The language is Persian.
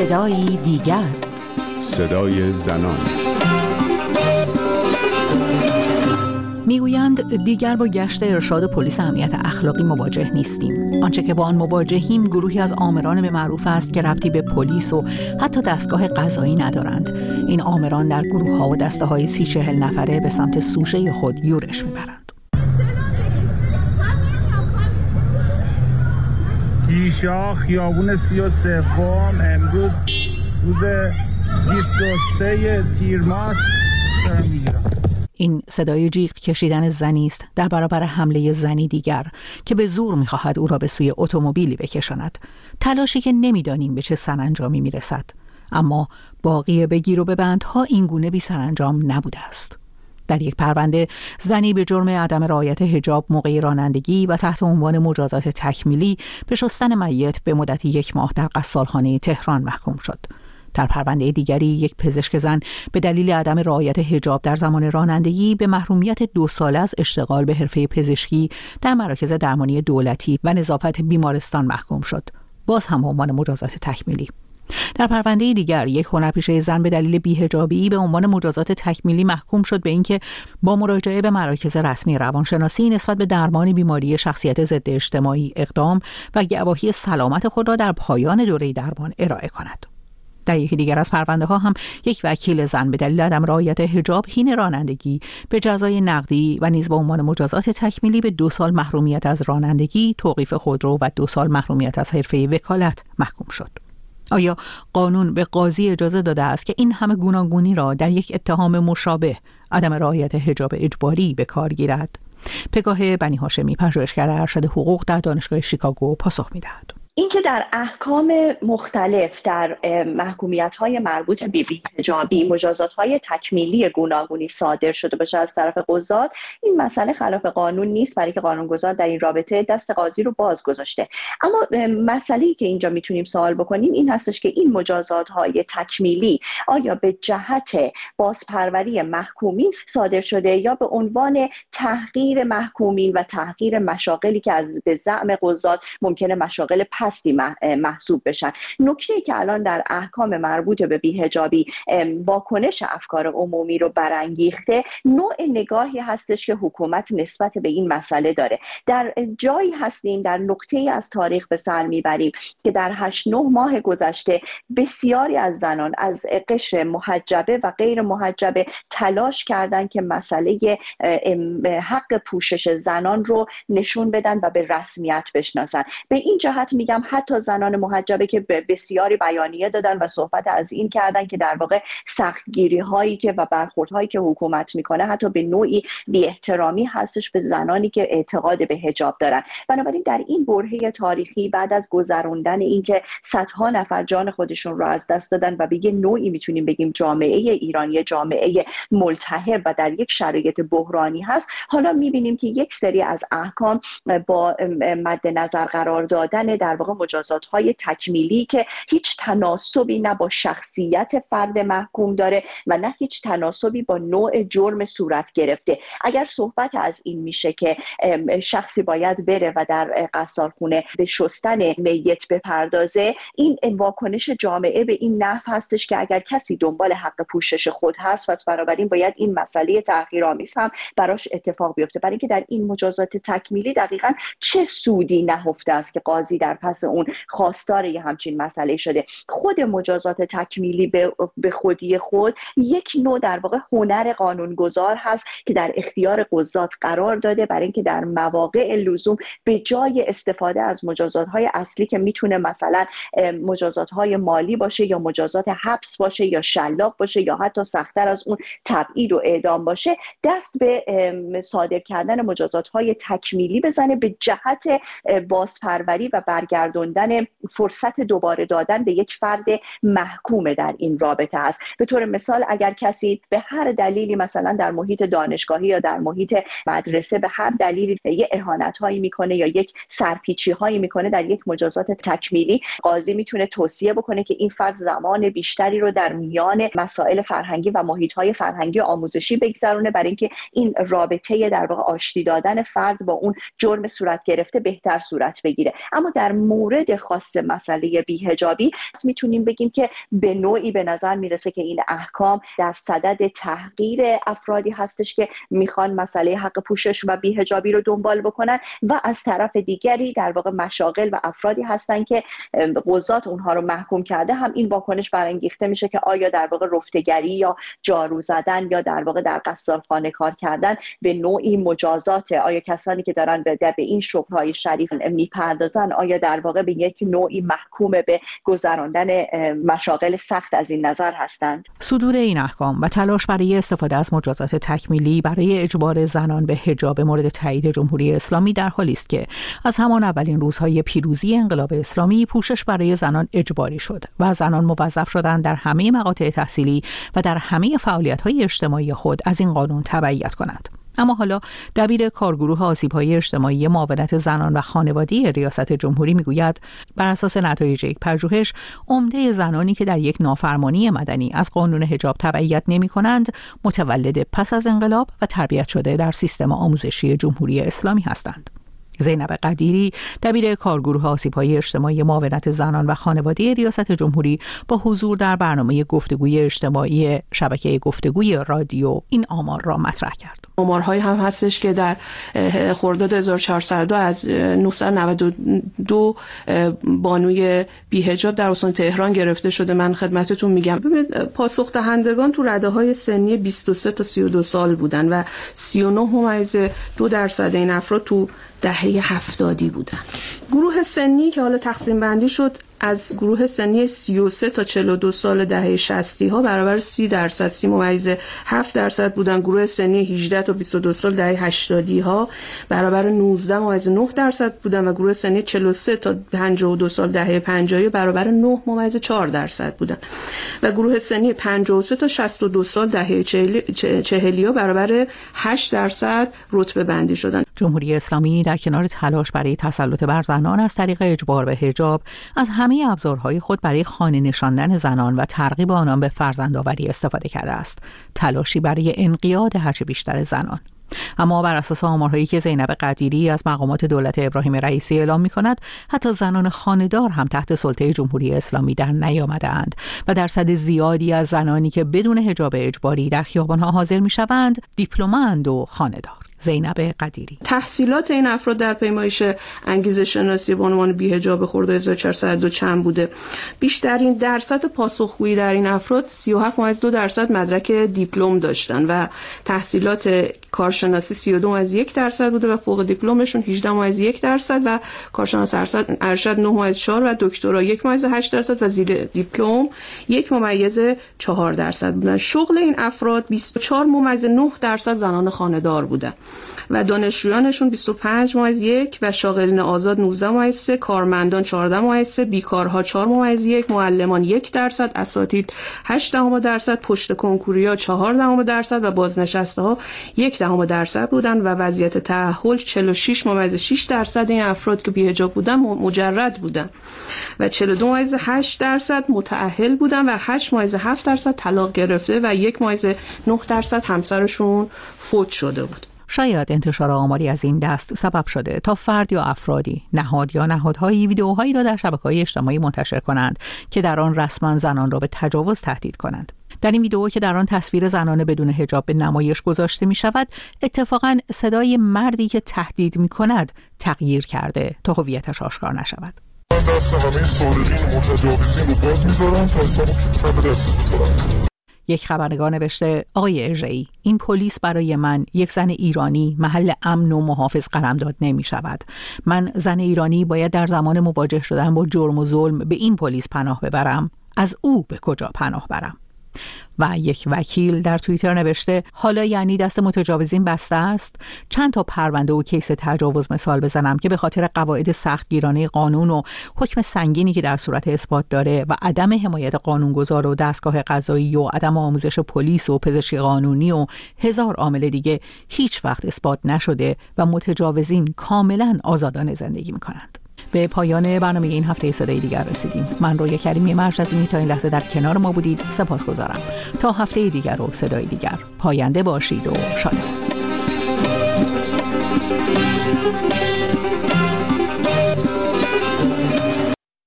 صدایی دیگر. صدای زنان. می‌گویند دیگر با گشت ارشاد پلیس امنیت اخلاقی مواجه نیستیم. آنچه که با آن مواجهیم گروهی از آمران به معروف است که ربطی به پلیس و حتی دستگاه قضایی ندارند. این آمران در گروه ها و دسته های سی چهل نفره به سمت سوشه خود یورش می‌برند. پیشا خیابون سی و سوم امروز روز 23 تیر می‌گیرم. این صدای جیغ کشیدن زنی است در برابر حمله زنی دیگر که به زور می‌خواهد او را به سوی اتومبیلی بکشاند. تلاشی که نمی‌دانیم به چه سرانجامی می‌رسد. اما باقی بگیر و ببندها این گونه بی سرانجام نبوده است. در یک پرونده زنی به جرم عدم رعایت حجاب موقع رانندگی و تحت عنوان مجازات تکمیلی به شستن میت به مدت یک ماه در قصالخانه تهران محکوم شد. در پرونده دیگری یک پزشک زن به دلیل عدم رعایت حجاب در زمان رانندگی به محرومیت دو ساله از اشتغال به حرفه پزشکی در مراکز درمانی دولتی و نظافت بیمارستان محکوم شد. باز هم عنوان مجازات تکمیلی. در پرونده دیگر یک هنرپیشه زن به دلیل بیهجابی به عنوان مجازات تکمیلی محکوم شد به اینکه با مراجعه به مراکز رسمی روانشناسی نسبت به درمان بیماری شخصیت ضد اجتماعی اقدام و گواهی سلامت خود را در پایان دوره درمان ارائه کند در یکی دیگر از پرونده ها هم یک وکیل زن به دلیل عدم رعایت حجاب حین رانندگی به جزای نقدی و نیز به عنوان مجازات تکمیلی به دو سال محرومیت از رانندگی، توقیف خودرو و دو سال محرومیت از حرفه وکالت محکوم شد. آیا قانون به قاضی اجازه داده است که این همه گوناگونی را در یک اتهام مشابه عدم رعایت حجاب اجباری به کار گیرد؟ پگاه بنی هاشمی پژوهشگر ارشد حقوق در دانشگاه شیکاگو پاسخ می‌دهد. اینکه در احکام مختلف در محکومیت های مربوط به بیهجابی مجازات های تکمیلی گوناگونی صادر شده باشه از طرف قضات این مسئله خلاف قانون نیست برای که قانونگذار در این رابطه دست قاضی رو باز گذاشته. اما مسئله که اینجا می‌تونیم سوال بکنیم این هستش که این مجازات های تکمیلی آیا به جهت بازپروری محکومین صادر شده یا به عنوان تحقیر محکومین و تحقیر مشاقلی که از به زعم قضات ممکنه مشاغل هستی محسوب بشن. نکته که الان در احکام مربوط به بیهجابی واکنش افکار عمومی رو برانگیخته نوع نگاهی هستش که حکومت نسبت به این مسئله داره. در جایی هستیم در نقطه از تاریخ به سر می‌بریم که در هشت نه ماه گذشته بسیاری از زنان از قشر محجبه و غیر محجبه تلاش کردن که مسئله حق پوشش زنان رو نشون بدن و به رسمیت بشناسن. به این جهت میگم حتی زنان محجبه که بسیاری بیانیه دادن و صحبت از این کردن که در واقع سختگیری هایی که و برخورد هایی که حکومت می‌کنه حتی به نوعی بی احترامی هستش به زنانی که اعتقاد به حجاب دارن. بنابراین در این برهه تاریخی بعد از گذروندن اینکه صدها نفر جان خودشون رو از دست دادن و به یه نوعی می‌تونیم بگیم جامعه ایرانی جامعه ملتهب و در یک شرایط بحرانی هست حالا می‌بینیم که یک سری از احکام با مد نظر قرار دادن در واقع مجازات های تکمیلی که هیچ تناسبی نه با شخصیت فرد محکوم داره و نه هیچ تناسبی با نوع جرم صورت گرفته. اگر صحبت از این میشه که شخصی باید بره و در قصارخونه به شستن میت بپردازه این واکنش جامعه به این نحو هستش که اگر کسی دنبال حق پوشش خود هست و بنابراین باید این مسئله تحقیرآمیز هم براش اتفاق بیفته. برای اینکه در این مجازات تکمیلی دقیقا چه سودی نهفته است که قاضی در پس اون خواستار یه همچین مسئله شده. خود مجازات تکمیلی به خودی خود یک نوع در واقع هنر قانونگذار هست که در اختیار قضات قرار داده برای اینکه در مواقع لزوم به جای استفاده از مجازات های اصلی که می‌تونه مثلا مجازات های مالی باشه یا مجازات حبس باشه یا شلاق باشه یا حتی سختتر از اون تبعید و اعدام باشه دست به صادر کردن مجازات های تکمیلی بزنه به جهت بازپروری و برگردوندن فرصت دوباره دادن به یک فرد محکوم در این رابطه است. به طور مثال اگر کسی به هر دلیلی مثلا در محیط دانشگاهی یا در محیط مدرسه به هر دلیلی یه اهانت هایی می‌کنه یا یک سرپیچی هایی می‌کنه در یک مجازات تکمیلی قاضی می‌تونه توصیه بکنه که این فرد زمان بیشتری رو در میان مسائل فرهنگی و محیط های فرهنگی آموزشی بگذرونه برای اینکه این رابطه در واقع آشتی دادن فرد با اون جرم صورت گرفته بهتر صورت بگیره. اما در مورد خاص مسئله بیهجابی می‌تونیم بگیم که به نوعی به نظر می‌رسه که این احکام در صدد تحقیر افرادی هستش که می‌خوان مسئله حق پوشش و بیهجابی رو دنبال بکنن و از طرف دیگری در واقع مشاغل و افرادی هستن که قضات اونها رو محکوم کرده. هم این واکنش برانگیخته میشه که آیا در واقع رفتگری یا جارو زدن یا در واقع در قصارخانه کار کردن به نوعی مجازات آیا کسانی که دارن به, به این شغلهای شریف می‌پردازن آیا در واقع به یک نوعی محکوم به گذراندن مشاغل سخت از این نظر هستند صدور این احکام و تلاش برای استفاده از مجازات تکمیلی برای اجبار زنان به حجاب مورد تایید جمهوری اسلامی در حالی است که از همان اولین روزهای پیروزی انقلاب اسلامی پوشش برای زنان اجباری شد و زنان موظف شدند در همه مقاطع تحصیلی و در همه فعالیت های اجتماعی خود از این قانون تبعیت کنند. اما حالا دبیر کارگروه آسیب های اجتماعی معاونت زنان و خانوادی ریاست جمهوری می‌گوید بر اساس نتایج یک پژوهش عمده زنانی که در یک نافرمانی مدنی از قانون حجاب تبعیت نمی کنند متولد پس از انقلاب و تربیت شده در سیستم آموزشی جمهوری اسلامی هستند. زینب قدیری دبیر کارگروه آسیبهای اجتماعی معاونت زنان و خانواده ریاست جمهوری با حضور در برنامه گفتگوی اجتماعی شبکه گفتگوی رادیو این آمار را مطرح کرد. آمارهایی هم هستش که در خرداد 1402 از 992 بانوی بیهجاب در استان تهران گرفته شده. من خدمتتون میگم. پاسخ دهندگان تو رده های سنی 23 تا 32 سال بودن و 39 ممیز دو درصد این افراد تو دهه هفتادی بودن. گروه سنی که حالا تقسیم بندی شد از گروه سنی 33 تا 42 سال دهه 60 ها برابر 30 درصد 30 ممیز 7 درصد بودن گروه سنی 18 تا 22 سال دهه 80 ها برابر 19 ممیز 9 درصد بودن و گروه سنی 43 تا 52 سال دهه 50 برابر 9 ممیز 4 درصد بودن. و گروه سنی 53 تا 62 سال دهه 40 ها برابر 8 درصد رتبه بندی شدن. جمهوری اسلامی در کنار تلاش برای تسلط بر زنان از طریق اجبار به حجاب از همه ابزارهای خود برای خانه نشاندن زنان و ترغیب آنان به فرزندآوری استفاده کرده است. تلاشی برای انقیاد هرچه بیشتر زنان. اما بر اساس آمارهایی که زینب قدیری از مقامات دولت ابراهیم رئیسی اعلام می کند حتی زنان خاندار هم تحت سلطه جمهوری اسلامی در نیامدهاند و درصد زیادی از زنانی که بدون حجاب اجباری در خیابانها حاضر می شوند دیپلماند و خاندار. زینب قدیری. تحصیلات این افراد در پیمایش انگیزه شناسی به عنوان بیهجاب خورده 1402 چند بوده. بیشترین درصد پاسخگویی در این افراد 37 دو درصد مدرک دیپلم داشتن و تحصیلات کارشناسی 32 از یک درصد بوده و فوق دیپلمشون 18 از یک درصد و کارشناس ارشد ارشد 9 از 4 و دکترا 1 از 8 درصد و زیر دیپلم یک ممیز 4 درصد بودن. شغل این افراد 24 ممیز 9 درصد زنان خانه‌دار بودن. و دانشجویانشون 25 ممیز یک و شاغلین آزاد 19 ممیز 3 کارمندان 14 ممیز 3 بیکارها 4 ممیز یک معلمان یک درصد اساتید 8 دهم درصد پشت کنکوریا 4 دهم درصد و بازنشسته ها یک دهم درصد بودن و وضعیت تأهل 46 ممیز 6 درصد این افراد که بیهجاب بودن مجرد بودن و 42 ممیز 8 درصد متأهل بودن و 8 ممیز 7 درصد طلاق گرفته و یک ممیز 9 درصد همسرشون فوت شده بود. شاید انتشار آماری از این دست سبب شده تا فرد یا افرادی نهاد یا نهادهایی ویدیوهایی را در شبکه های اجتماعی منتشر کنند که در آن رسما زنان را به تجاوز تهدید کنند. در این ویدیو که در آن تصویر زنانه بدون حجاب به نمایش گذاشته می شود اتفاقا صدای مردی که تهدید می کند تغییر کرده تا هویتش آشکار نشود. یک خبرنگار نوشته آقای اژه‌ای این پلیس برای من یک زن ایرانی محل امن و محافظ قلمداد نمی شود من زن ایرانی باید در زمان مواجه شدن با جرم و ظلم به این پلیس پناه ببرم. از او به کجا پناه برم؟ و یک وکیل در توییتر نوشته حالا یعنی دست متجاوزین بسته است؟ چند تا پرونده و کیس تجاوز مثال بزنم که به خاطر قواعد سختگیرانه قانون و حکم سنگینی که در صورت اثبات داره و عدم حمایت قانونگذار و دستگاه قضایی و عدم آموزش پلیس و پزشکی قانونی و هزار عامل دیگه هیچ وقت اثبات نشده و متجاوزین کاملا آزادانه زندگی می‌کنند. به پایان برنامه این هفته صدای دیگر رسیدیم. من روی کریمی مرج از این تا این لحظه در کنار ما بودید. سپاس گذارم. تا هفته دیگر و صدای دیگر. پاینده باشید و شاد